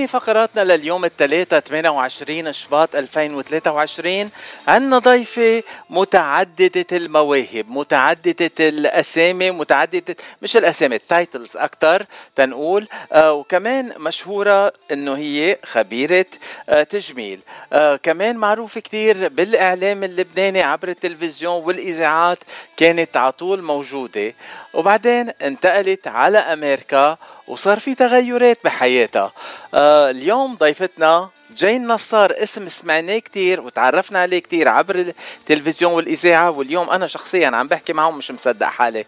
في فقراتنا لليوم الثلاثاء 28 شباط 2023 عندنا ضيفة متعددة المواهب متعددة الأسامي متعددة مش الأسامي التايتلز أكثر تنقول آه وكمان مشهورة إنه هي خبيرة آه تجميل. آه كمان معروفة كتير بالإعلام اللبناني عبر التلفزيون والإذاعات كانت على طول موجودة. وبعدين انتقلت على أمريكا وصار في تغيرات بحياتها. آه اليوم ضيفتنا جين نصار اسم سمعناه كتير وتعرفنا عليه كتير عبر التلفزيون والإذاعة واليوم أنا شخصيا عم بحكي معه مش مصدق حالي.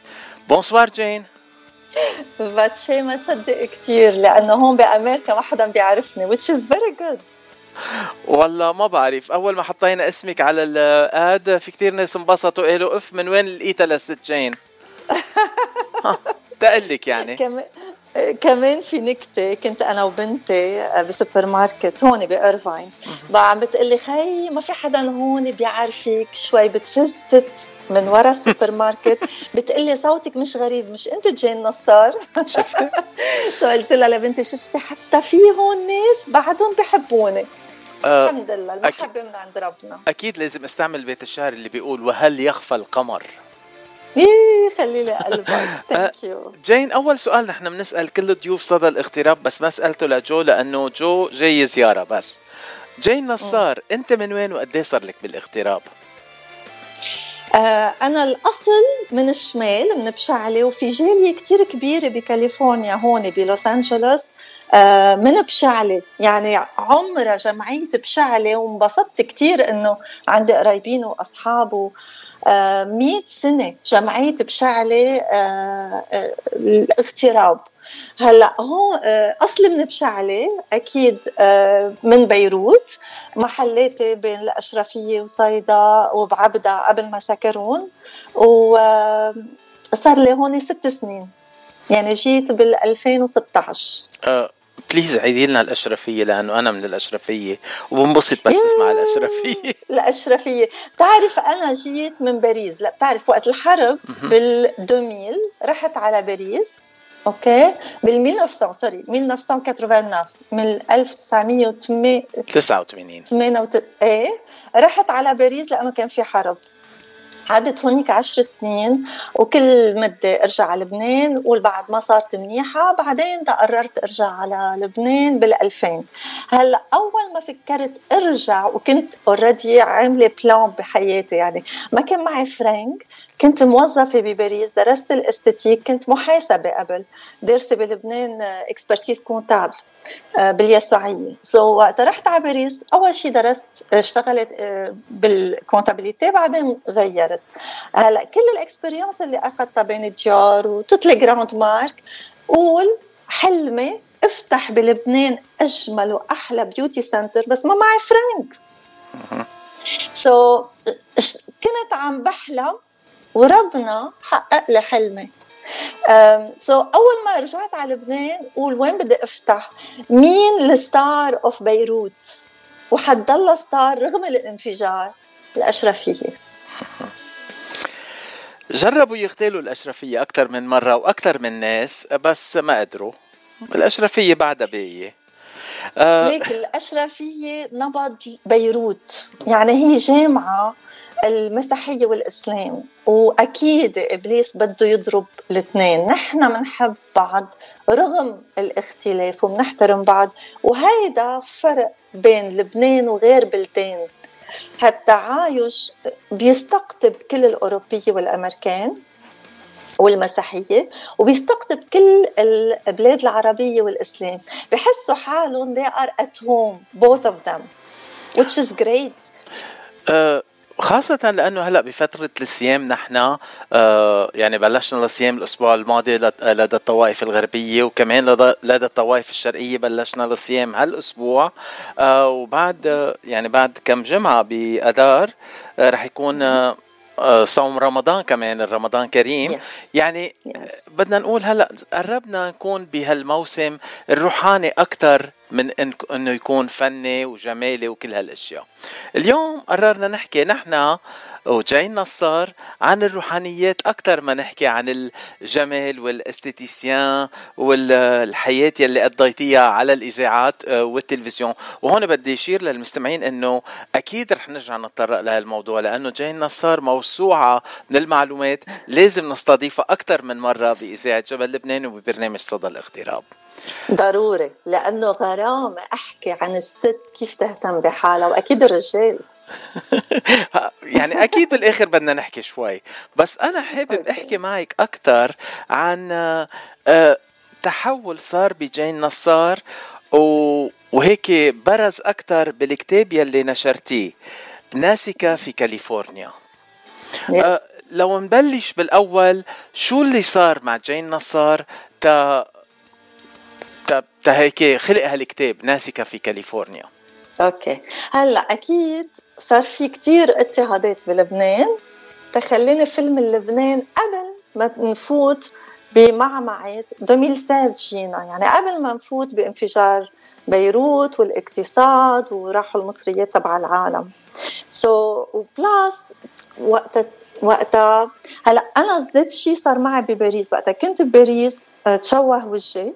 bonsoir جين. بتشي ما تصدق كتير لأنه هون بأمريكا ما حدا بيعرفني which is very good. والله ما بعرف. أول ما حطينا اسمك على الآد في كتير ناس انبسطوا قالوا أف من وين لقيتها لست جين؟ تقلك يعني. كمان في نكتة كنت أنا وبنتي بسوبر ماركت هون بإرفاين. بقى عم بتقلي خي ما في حدا هون بيعرفك شوي بتفزت من ورا السوبر ماركت بتقلي صوتك مش غريب مش أنت جين نصار؟ شفتي؟ so قلت لها لبنتي شفتي حتى في هون ناس بعدهم بحبوني. آه الحمد لله المحبة من عند ربنا. أكيد لازم أستعمل بيت الشعر اللي بيقول وهل يخفى القمر؟ خلي لي قلبك. thank you جين أول سؤال نحن بنسأل كل الضيوف صدى الاغتراب بس ما سألته لجو لأنه جو جاي زيارة بس. جين نصار أنت من وين وقد صار لك بالاغتراب؟ آه أنا الأصل من الشمال من بشعلة وفي جالية كتير كبيرة بكاليفورنيا هون بلوس أنجلوس. آه من بشعلة يعني عمرها جمعية بشعلة وانبسطت كتير إنه عندي قرايبين وأصحاب 100 سنة جمعية بشعلة آه آه الاغتراب. هلأ هو اصلي من بشعلة أكيد من بيروت محلاتي بين الأشرفية وصيدا وبعبدا قبل ما سكرون وصار لي هون ست سنين. يعني جيت بال 2016 أه please عيدي لنا الأشرفية لأنه أنا من الأشرفية وبنبسط بس اسمع الأشرفية. الأشرفية. بتعرف أنا جيت من باريس. لا بتعرف وقت الحرب بال 2000 رحت على باريس okay؟ بال 1900 sorry 1989 من 1989 88 إيه رحت على باريس لأنه كان في حرب. قعدت هونيك عشر سنين وكل مدة أرجع على لبنان وبعد ما صارت منيحة بعدين قررت أرجع على لبنان بال2000 هلأ أول ما فكرت أرجع وكنت already عاملة plan بحياتي يعني. ما كان معي فرانك كنت موظفة بباريس درست ال esthétique كنت محاسبة قبل دارسة بلبنان expertise comptable باليسوعية. so, وقت رحت على باريس. أول شيء درست اشتغلت بال comptabilité بعدين غيرت. هلا كل ال experience اللي أخذتها بين Dior و toutes grandes marques قول حلمي افتح بلبنان أجمل وأحلى beauty center بس ما معي فرانك so, كنت عم بحلم وربنا حقق لي حلمي. so, أول ما رجعت على لبنان قول وين بدي أفتح؟ مين ال star of بيروت وحتضل star رغم الانفجار؟ الأشرفية. جربوا يغتالوا الأشرفية أكثر من مرة وأكثر من ناس بس ما قدروا. الأشرفية بعدها باقيه آه ليك الأشرفية نبض بيروت. يعني هي جامعة المسيحية والإسلام وأكيد إبليس بده يضرب الاثنين. نحن بنحب بعض رغم الاختلاف وبنحترم بعض وهيدا فرق بين لبنان وغير بلدان. هالتعايش بيستقطب كل الأوروبية والأمريكان والمسيحية وبيستقطب كل البلاد العربية والإسلام. بحسوا حالهم they are at home both of them which is great. uh... خاصة لأنه هلأ بفترة الصيام نحن آه يعني بلشنا الصيام الأسبوع الماضي لدى الطوائف الغربية وكمان لدى, لدى الطوائف الشرقية بلشنا الصيام هالأسبوع آه وبعد يعني بعد كم جمعة بأدار آه رح يكون آه صوم رمضان كمان رمضان كريم yes. يعني yes. بدنا نقول هلأ قربنا نكون بهالموسم الروحاني أكثر من إنه يكون فني وجمالي وكل هالأشياء. اليوم قررنا نحكي نحن وجايين نصار عن الروحانيات أكثر ما نحكي عن الجمال والأستيتيسيان والحياة يلي قضيتيها على الإذاعات آه، والتلفزيون. وهون بدي أشير للمستمعين أنه أكيد رح نرجع نتطرق لهالموضوع لأنه جايين نصار موسوعة من المعلومات لازم نستضيفها أكثر من مرة بإذاعة جبل لبنان وببرنامج صدى الاغتراب. ضروري لأنه غرام أحكي عن الست كيف تهتم بحالها وأكيد الرجال. يعني أكيد بالآخر بدنا نحكي شوي. بس أنا حابب أحكي معك أكثر عن آه، تحول صار بجين نصار وهيك برز أكثر بالكتاب يلي نشرتيه. ناسكة في كاليفورنيا. آه، لو نبلش بالأول شو اللي صار مع جين نصار تا هيك خلق هالكتاب ناسكة في كاليفورنيا. أوكي. هلا أكيد صار في كتير اضطهادات بلبنان. تخلينا فيلم لبنان قبل ما نفوت بمعمعة 2016 جينا. يعني قبل ما نفوت بانفجار بيروت والاقتصاد وراحوا المصريات تبع العالم. so, و plus وقت وقتها هلا أنا ذات الشيء صار معي بباريس. وقتها كنت بباريس آه، تشوه وجهي.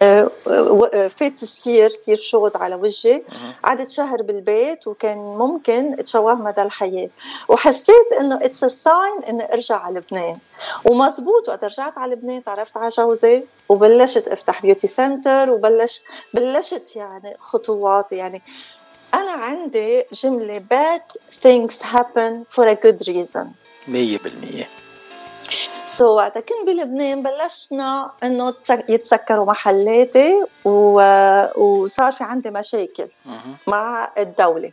فات السير سير شغل على وجهي. قعدت شهر بالبيت وكان ممكن أتشوه مدى الحياة. وحسيت إنه it's sign إني أرجع على لبنان. ومزبوط وقت رجعت على لبنان تعرفت على جوزي وبلشت أفتح beauty center وبلش بلشت يعني خطوات. يعني أنا عندي جملة bad things happen for a good reason. 100% so, وقتها كنت بلبنان بلشنا إنه يتسكروا محلاتي و... وصار في عندي مشاكل مع الدولة.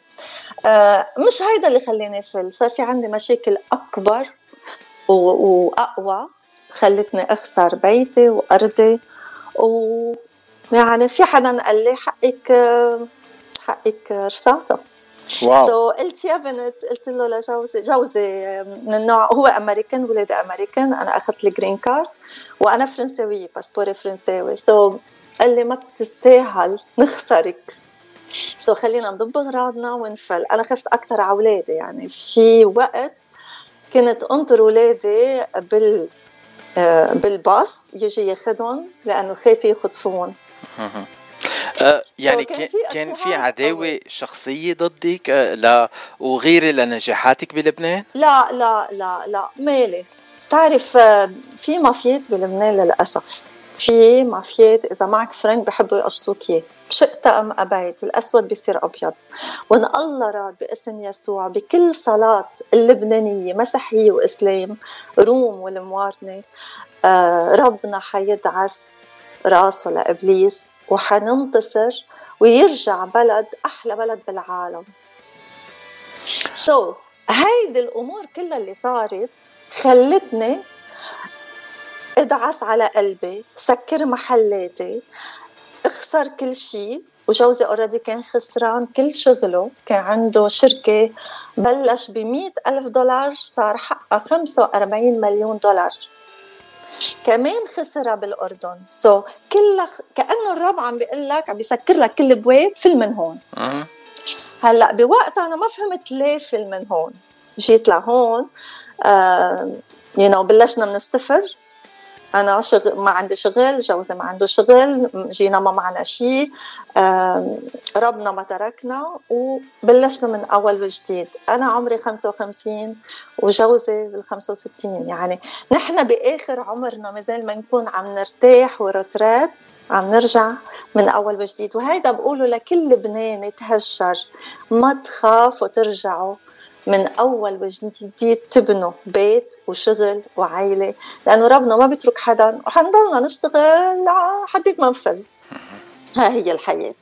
آه مش هيدا اللي خلاني فل. صار في عندي مشاكل أكبر و... وأقوى خلتني أخسر بيتي وأرضي. و يعني في حدا قال لي حقك حقك رصاصة. واو. سو so, قلت يا بنت قلت له لجوزي جوزي من النوع هو أمريكان ولادي أمريكان أنا أخذت ال green card وأنا فرنساوية باسبوري فرنساوي. so, قال لي ما بتستاهل نخسرك. so, خلينا نضب أغراضنا ونفل. أنا خفت أكثر على أولادي يعني في وقت كنت أنطر أولادي بال آه، بالباص يجي ياخذهم لأنه خايف يخطفون. آه، يعني كان في كان في عداوة شخصية ضدك آه، لا وغيره لنجاحاتك بلبنان؟ لا لا لا لا مالي. بتعرف آه، في مافيات بلبنان للأسف. في مافيات إذا معك فرنك بحبوا يقشطوك اياه شئت أم أبيت الأسود بيصير أبيض. وأن الله راد باسم يسوع بكل صلاة اللبنانية مسيحية وإسلام روم والموارنة. ربنا حيدعس راس ولا إبليس. وحننتصر ويرجع بلد أحلى بلد بالعالم. so, هيدي الأمور كلها اللي صارت خلتني أدعس على قلبي سكر محلاتي أخسر كل شيء وجوزي already كان خسران كل شغله كان عنده شركة بلش ب ألف دولار صار حقها 45 مليون دولار. كمان خسرها بالأردن. so, كلها كأنه الرب عم بيقول لك عم بيسكر لك كل البواب فل من هون. أه. هلأ بوقتها أنا ما فهمت ليه فل من هون. جيت لهون آه you know بلشنا من الصفر. أنا شغل ما عندي شغل جوزي ما عنده شغل جينا ما معنا شيء ربنا ما تركنا وبلشنا من أول وجديد. أنا عمري 55 وجوزي بال 65 يعني نحن بآخر عمرنا مازال ما نكون عم نرتاح و retraite عم نرجع من أول وجديد. وهيدا بقوله لكل لبنان يتهجر ما تخافوا ترجعوا من أول وجديد تبنوا بيت وشغل وعائله لأنه ربنا ما بيترك حدا وحنضلنا نشتغل لحد ما نفل. ها هي الحياة.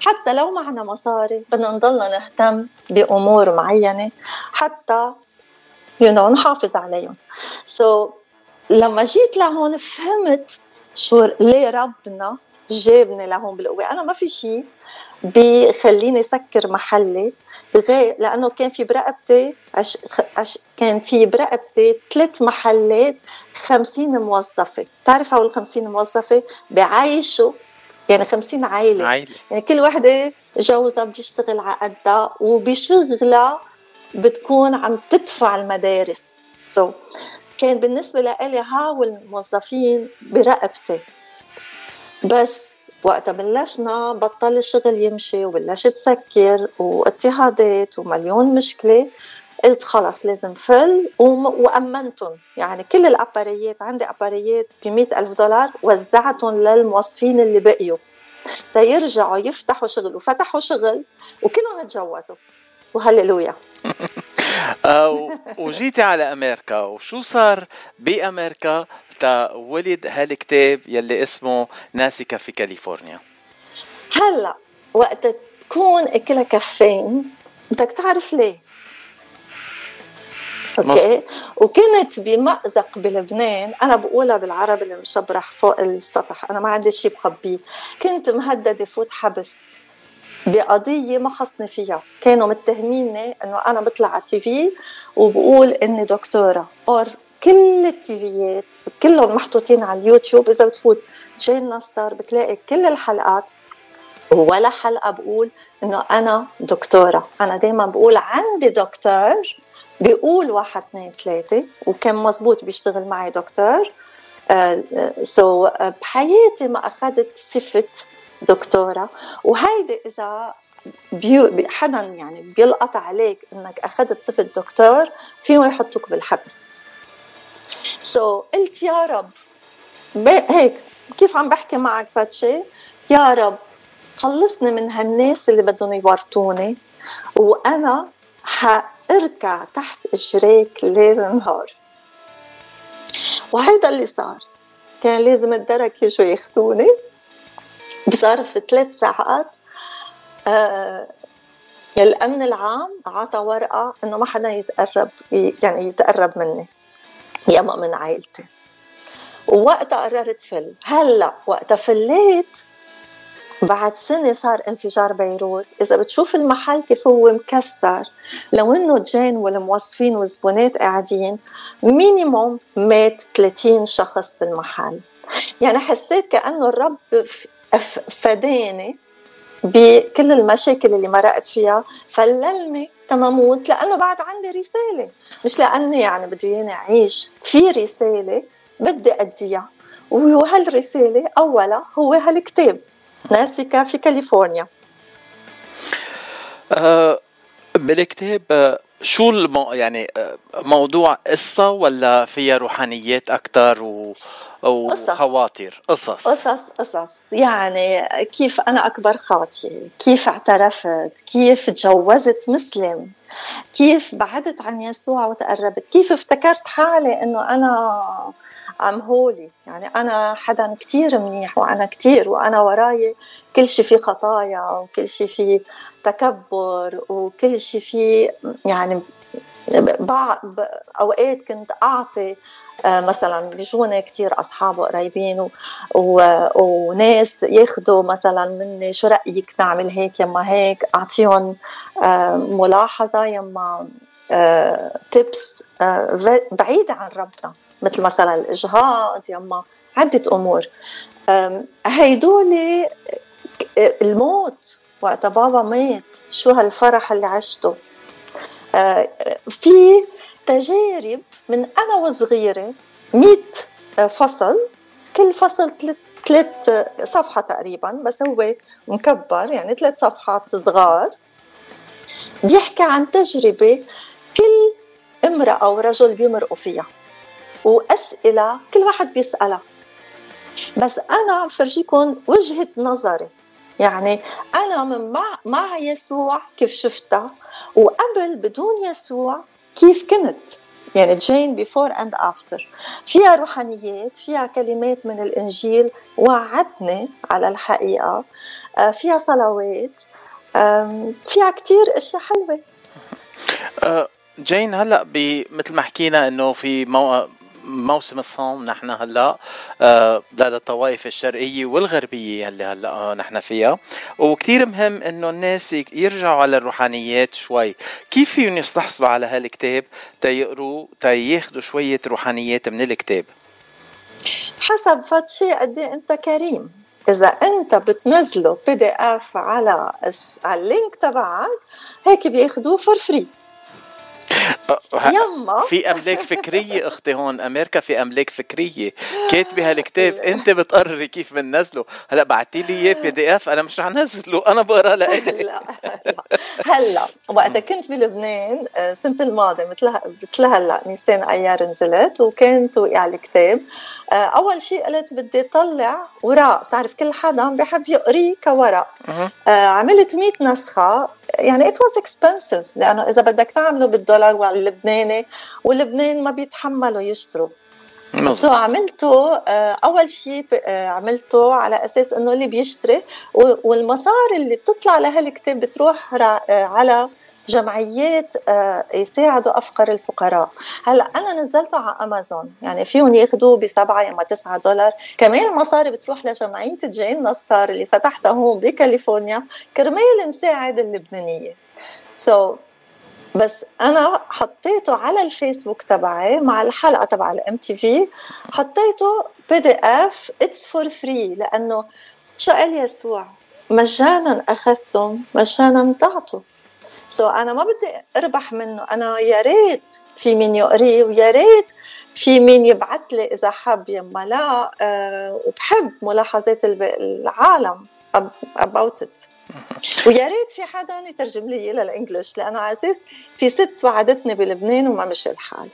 حتى لو معنا مصاري بدنا نضلنا نهتم بأمور معينة حتى you know, نحافظ عليهم. سو so, لما جيت لهون فهمت شو ليه ربنا جابني لهون بالقوة. أنا ما في شيء بخليني سكر محلي. بغير لأنه كان في برقبتي عش... عش... كان في برقبتي ثلاث محلات 50 موظفة. بتعرف هول 50 موظفة بعايشوا؟ يعني خمسين عائلة. عائلة. يعني كل وحدة جوزها بيشتغل على قدها وبشغلها بتكون عم تدفع المدارس. سو so, كان بالنسبة لإلي هاو الموظفين برقبتي. بس وقتها بلشنا بطل الشغل يمشي وبلشت تسكر واضطهادات ومليون مشكلة. قلت خلص لازم فل وأمنتهم. يعني كل الأباريات عندي أباريات ب ألف دولار وزعتهم للموظفين اللي بقيوا. تيرجعوا يفتحوا شغل وفتحوا شغل وكلهم تجوزوا وهللويا. وجيتي على أمريكا وشو صار بأمريكا؟ تا ولد هالكتاب يلي اسمه ناسكا في كاليفورنيا. هلا وقت تكون أكلها كفين بدك تعرف ليه. أوكي؟ وكنت بمأزق بلبنان أنا بقولها بالعربي اللي مشبرح فوق السطح أنا ما عندي شيء بخبيه. كنت مهددة فوت حبس. بقضية ما خصني فيها. كانوا متهميني إنه أنا بطلع على ال TV وبقول إني دكتورة. أو كل ال TV يات كلهم محطوطين على اليوتيوب. إذا بتفوت جين نصار بتلاقي كل الحلقات ولا حلقة بقول إنه أنا دكتورة. أنا دائما بقول عندي دكتور بيقول واحد اثنين ثلاثة وكان مزبوط بيشتغل معي دكتور. so, uh, so, uh, بحياتي ما أخذت صفة دكتورة وهيدي إذا بيو حدا يعني بيلقط عليك إنك أخذت صفة دكتور فيهم يحطوك بالحبس. so, قلت يا رب هيك كيف عم بحكي معك فاتشي يا رب خلصني من هالناس اللي بدهم يورطوني وأنا اركع تحت إجريك ليل نهار. وهيدا اللي صار. كان لازم الدرك يجوا ياخذوني بظرف ثلاث ساعات. آه الأمن العام اعطى ورقة إنه ما حدا يتقرب يعني يتقرب مني يا من عائلتي. ووقتها قررت فل. هلأ وقتها فليت. بعد سنة صار انفجار بيروت. إذا بتشوف المحل كيف هو مكسر لو إنه جين والموظفين والزبونات قاعدين مينيموم مات 30 شخص بالمحل. يعني حسيت كأنه الرب فداني بكل المشاكل اللي مرقت فيها فللني تماموت لأنه بعد عندي رسالة. مش لأني يعني بدي ياني أعيش في رسالة بدي أديها. وهالرسالة أولا هو هالكتاب. ناسكا في كاليفورنيا. أه بالكتاب آه، شو المو يعني آه، موضوع قصة ولا فيها روحانيات أكثر و وخواطر؟ قصص. قصص قصص. يعني كيف أنا أكبر خاطي كيف اعترفت؟ كيف تجوزت مسلم؟ كيف بعدت عن يسوع وتقربت؟ كيف افتكرت حالي أنه أنا عم هولي يعني أنا حدا كتير منيح وأنا كتير وأنا وراي كل شيء فيه خطايا وكل شيء فيه تكبر وكل شيء فيه يعني بعض أوقات كنت أعطي آه، مثلا بيجوني كثير أصحاب قريبين و... وناس ياخذوا مثلا مني شو رأيك نعمل هيك يما هيك أعطيهم آه، ملاحظة يما تيبس آه، بعيدة عن ربنا مثل مثلا الإجهاض يما عدة أمور. هيدول الموت وقت بابا مات شو هالفرح اللي عشته؟ في تجارب من أنا وصغيرة 100 فصل كل فصل ثلاث صفحة تقريبا بس هو مكبر يعني ثلاث صفحات صغار. بيحكي عن تجربة كل امرأة أو رجل بيمرقوا فيها وأسئلة كل واحد بيسألها. بس أنا عم فرجيكم وجهة نظري يعني أنا من مع, يسوع كيف شفتها وقبل بدون يسوع كيف كنت؟ يعني جين before and after فيها روحانيات فيها كلمات من الإنجيل وعدني على الحقيقة. آه، فيها صلوات. فيها كتير أشياء حلوة. آه، جين هلأ مثل ما حكينا إنه في مو... موسم الصوم نحن هلا آه لدى الطوائف الشرقية والغربية اللي هلا آه نحن فيها. وكثير مهم إنه الناس يرجعوا على الروحانيات شوي. كيف فيهم يستحصلوا على هالكتاب تيقروا تياخذوا شوية روحانيات من الكتاب؟ حسب فتشي قد إيه أنت كريم. إذا أنت بتنزله PDF على على ال link تبعك هيك بياخذوه for free يما في أملاك فكرية أختي هون. أمريكا في أملاك فكرية. كاتبه هالكتاب أنت بتقرري كيف بننزله. هلا بعتي لي إياه PDF أنا مش رح نزله أنا بقرا لإلي. هلا هلا وقتها كنت بلبنان السنة آه، الماضية مثل مثل هلا نيسان أيار نزلت وكان توقيع الكتاب. آه، أول شيء قلت بدي طلع ورق بتعرف كل حدا بحب يقري كورق آه، عملت 100 نسخة. يعني it was expensive لأنه إذا بدك تعمله بالدولار واللبناني واللبنان ما بيتحملوا يشتروا. سو عملته آه، أول شيء آه، عملته على أساس إنه اللي بيشتري والمصاري اللي بتطلع لهالكتاب بتروح آه، على جمعيات يساعدوا أفقر الفقراء. هلأ أنا نزلته على أمازون يعني فيهم ياخذوه بسبعة يا تسعة دولار. كمان المصاري بتروح لجمعية جين نصار اللي فتحتها هون بكاليفورنيا كرمال نساعد اللبنانية. so, بس أنا حطيته على الفيسبوك تبعي مع الحلقة تبع ال MTV حطيته PDF it's for free لأنه شو قال يسوع مجانا اخذتم مجانا تعطوا so أنا ما بدي أربح منه أنا يا ريت في مين يقريه ويا ريت في مين يبعث لي إذا حب يما لا أه وبحب ملاحظات العالم about it. ويا ريت في حدا يترجم لي لل English لأنه على أساس في ست وعدتني بلبنان وما مشي الحال.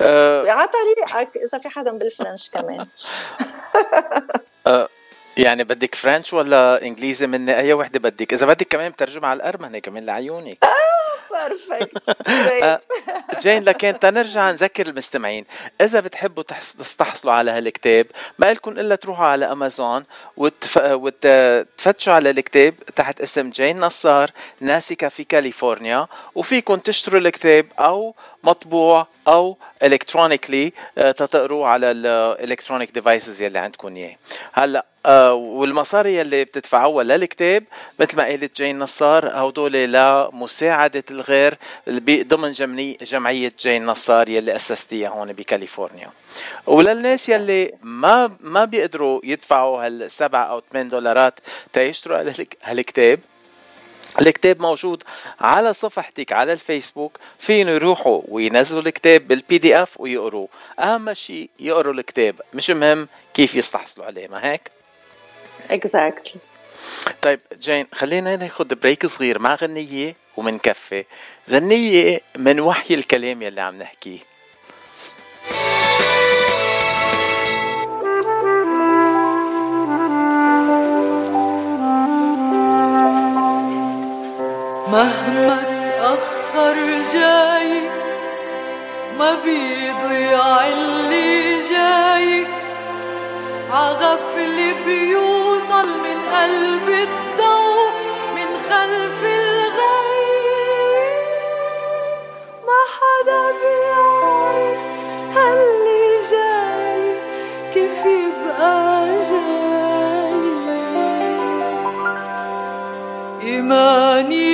أه. على طريقك إذا في حدا بال French كمان. أه. يعني بدك French ولا انجليزي مني أي وحدة بدك؟ إذا بدك كمان بترجم على الارمني كمان لعيونك. perfect آه، جين لكن تنرجع نذكر المستمعين إذا بتحبوا تستحصلوا على هالكتاب ما لكم إلا تروحوا على امازون وتف... وتفتشوا على الكتاب تحت اسم جين نصار ناسكه في كاليفورنيا وفيكم تشتروا الكتاب أو مطبوع أو electronically آه، تقروه على ال electronic devices يلي عندكم إياه. هلأ آه والمصاري اللي بتدفعوها للكتاب مثل ما قالت جين نصار هدول لمساعدة الغير ضمن جمعية جين نصار يلي أسستيها هون بكاليفورنيا. وللناس يلي ما ما بيقدروا يدفعوا هالسبع أو ثمان دولارات تيشتروا هالكتاب الكتاب موجود على صفحتك على الفيسبوك. فين يروحوا؟ وينزلوا الكتاب بال PDF ويقروه. أهم شيء يقروا الكتاب مش مهم كيف يستحصلوا عليه ما هيك؟ exactly طيب جين خلينا ناخذ break صغير مع غنية ومنكفي غنية من وحي الكلام يلي عم نحكيه. مهما تأخر جاي ما بيضيع اللي جاي. عغفل بيوصل من قلب الضوء من خلف ما حدا بيعرف هاللي كيف يبقى إيماني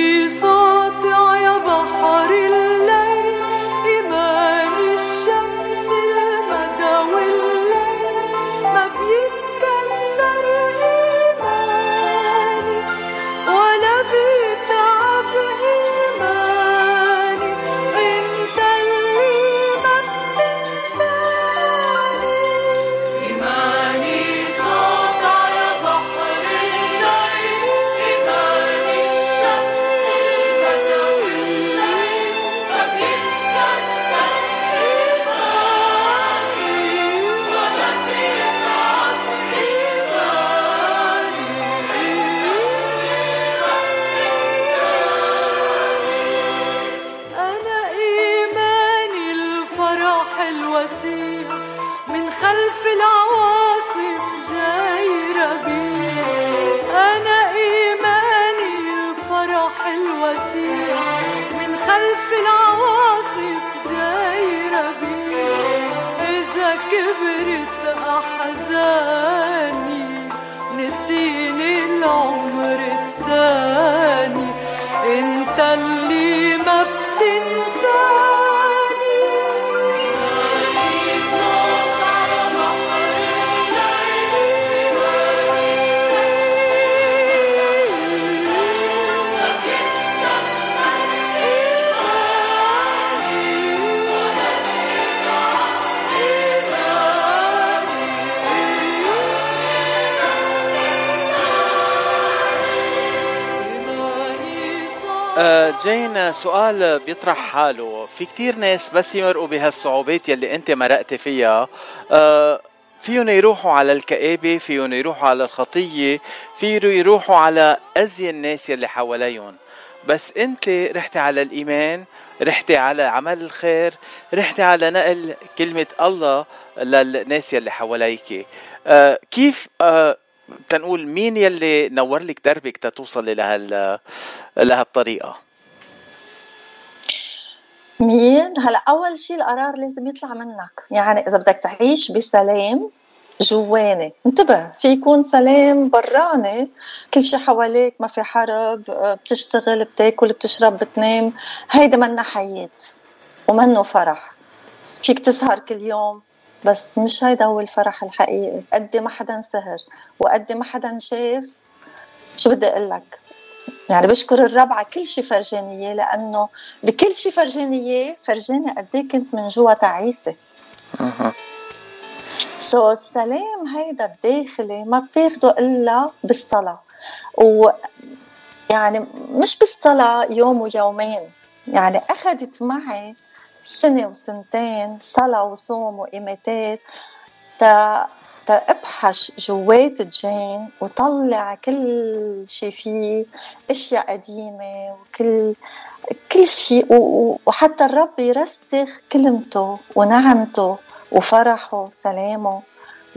آه، جين سؤال بيطرح حاله. في كتير ناس بس يمرقوا بهالصعوبات يلي انت مرقتي فيها. آه، فيهم يروحوا على الكآبة فيهم يروحوا على الخطية فيهم يروحوا على أزين الناس يلي حواليهم. بس انت رحتي على الإيمان رحتي على عمل الخير رحتي على نقل كلمة الله للناس يلي حواليك. آه كيف آه تنقول مين يلي نور لك دربك تتوصلي لهال لهالطريقة؟ مين؟ هلا أول شيء القرار لازم يطلع منك. يعني إذا بدك تعيش بسلام جواني. انتبه في يكون سلام براني. كل شيء حواليك ما في حرب بتشتغل بتاكل بتشرب بتنام. هيدا منا حياة ومنه فرح. فيك تسهر كل يوم بس مش هيدا هو الفرح الحقيقي. قد ما حدا سهر وقد ما حدا شاف شو بدي أقول لك؟ يعني بشكر الرب على كل شيء فرجاني اياه لأنه بكل شيء فرجاني اياه فرجاني قد إيه كنت من جوا تعيسة. سو so, السلام هيدا الداخلي ما بتاخده إلا بالصلاة. و يعني مش بالصلاة يوم ويومين. يعني أخذت معي سنة وسنتين صلاة وصوم وإماتات تا ابحث جوات جين وطلع كل شيء فيه أشياء قديمة وكل كل شيء وحتى الرب يرسخ كلمته ونعمته وفرحه وسلامه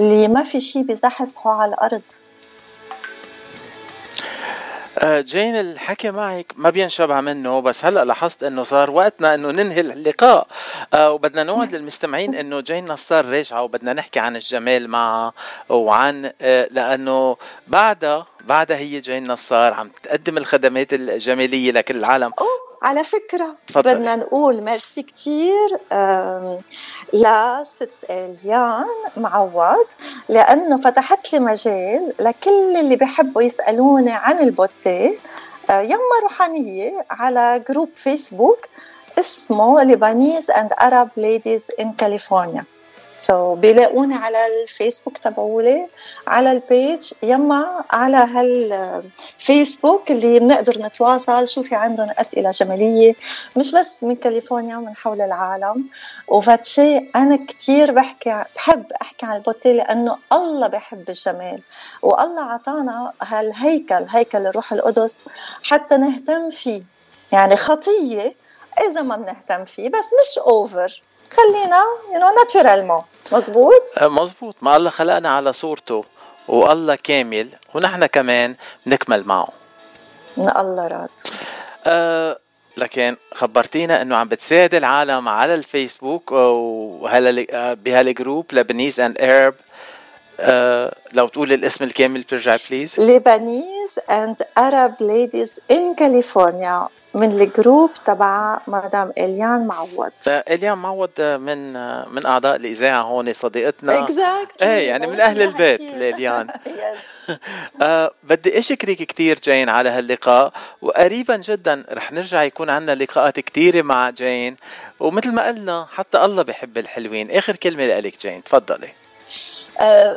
اللي ما في شيء بزحزحه على الأرض. جين الحكي معك ما بينشبع منه بس هلأ لاحظت إنه صار وقتنا إنه ننهي اللقاء. آه، وبدنا نوعد للمستمعين إنه جين نصار راجعه وبدنا نحكي عن الجمال معها وعن آه، لأنه بعدها بعدها هي جين نصار عم تقدم الخدمات الجمالية لكل العالم. على فكرة تفضل. بدنا نقول ميرسي كتير لست إليان معوض لأنه فتحت لي مجال لكل اللي بيحبوا يسألوني عن ال beauté آه، يما روحانية على group فيسبوك اسمه Lebanese and Arab Ladies in California so, بيلاقوني على الفيسبوك تبعولي على ال page يما على هالفيسبوك اللي بنقدر نتواصل شو في عندهم أسئلة جماليه مش بس من كاليفورنيا ومن حول العالم. وفاتشي أنا كثير بحكي بحب أحكي عن ال beauty لأنه الله بحب الجمال. والله عطانا هالهيكل هيكل الروح القدس حتى نهتم فيه. يعني خطية إذا ما بنهتم فيه بس مش over خلينا you know naturellement مزبوط مزبوط ما الله خلقنا على صورته والله كامل ونحن كمان بنكمل معه. الله راضي أه لكن خبرتينا إنه عم بتساعد العالم على الفيسبوك وهلا آه، بهال group Lebanese and Arab لو تقول الاسم الكامل بترجع please Lebanese and Arab Ladies in California من ال group تبع مدام إليان معوض. إليان معوض من من أعضاء الإذاعة هون صديقتنا. Exactly. إيه يعني من أهل البيت اليان آه بدي أشكرك كثير جين على هاللقاء. وقريبا جدا رح نرجع يكون عندنا لقاءات كثيره مع جين. ومثل ما قلنا حتى الله بحب الحلوين. آخر كلمة لك جين. تفضلي. آه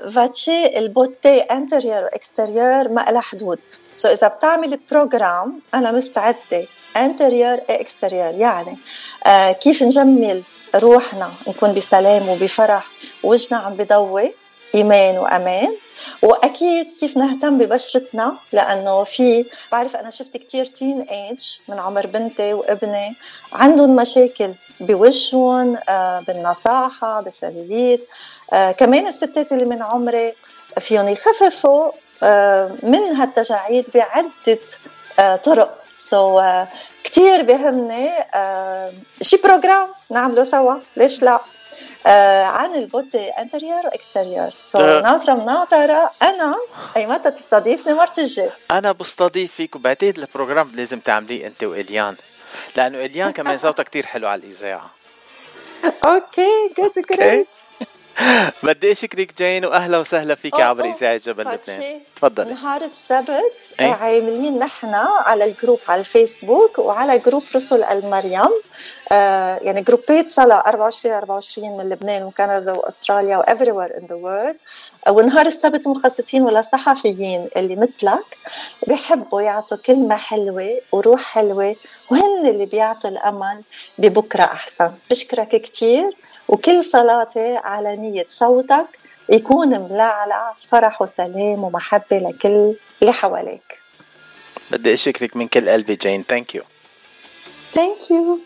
Actually ال beauty interior و exterior ما لها حدود. so إذا بتعمل program أنا مستعدة interior exterior يعني آه كيف نجمل روحنا؟ نكون بسلام وبفرح وجهنا عم بضوي إيمان وأمان. وأكيد كيف نهتم ببشرتنا؟ لأنه في بعرف أنا شفت كتير teenage من عمر بنتي وابني عندهم مشاكل بوجههم آه بالنصاحة بالسلوليت آه كمان الستات اللي من عمري فيهم يخففوا آه من هالتجاعيد بعدة آه طرق. so, كثير بهمني شي program نعمله سوا. ليش لا؟ عن ال beauty interior و exterior. so, ناطرة مناطره أنا اي متى تستضيفني مرة الجاي. أنا بستضيفك وبعتقد ال program لازم تعمليه أنت وإليان. لأنه إليان كمان صوتها كثير حلو على الإذاعة. Okay good great بدي أشكرك جين وأهلا وسهلا فيك أوه، عبر إذاعة جبل لبنان. تفضلي. نهار السبت. إيه؟ عاملين نحن على ال group على الفيسبوك وعلى group رسل المريم. آه يعني جروبات صلاة 24 24 من لبنان وكندا وأستراليا و everywhere in the world. آه، ونهار السبت مخصصين للصحفيين اللي مثلك بيحبوا يعطوا كلمة حلوة وروح حلوة وهن اللي بيعطوا الأمل ببكرة أحسن. بشكرك كتير. وكل صلاتي على نية صوتك يكون ملعلع فرح وسلام ومحبة لكل اللي حواليك. بدي أشكرك من كل قلبي جين thank you Thank you.